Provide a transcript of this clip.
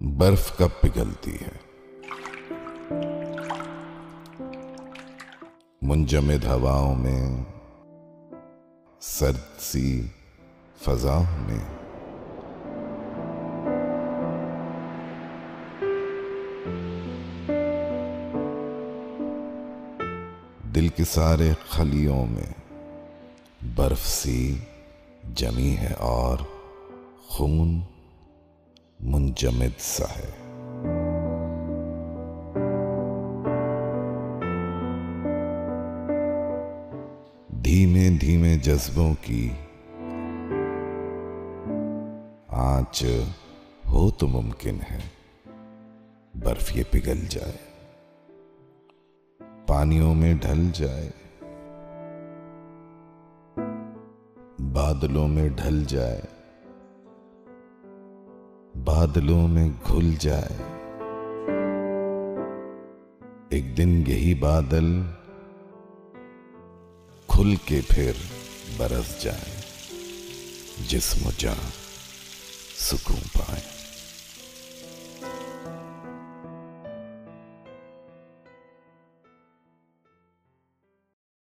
برف کب پگھلتی ہے۔ منجمد ہواؤں میں، سرد سی فضاؤں میں۔ دل کے سارے خلیوں میں برف سی جمی ہے اور خون منجمد سا ہے۔ دھیمے دھیمے جذبوں کی آنچ ہو تو ممکن ہے برف یہ پگھل جائے، پانیوں میں ڈھل جائے، بادلوں میں ڈھل جائے۔ بادلوں میں گھل جائے۔ ایک دن یہی بادل کھل کے پھر برس جائے، جسم جان سکون پائے۔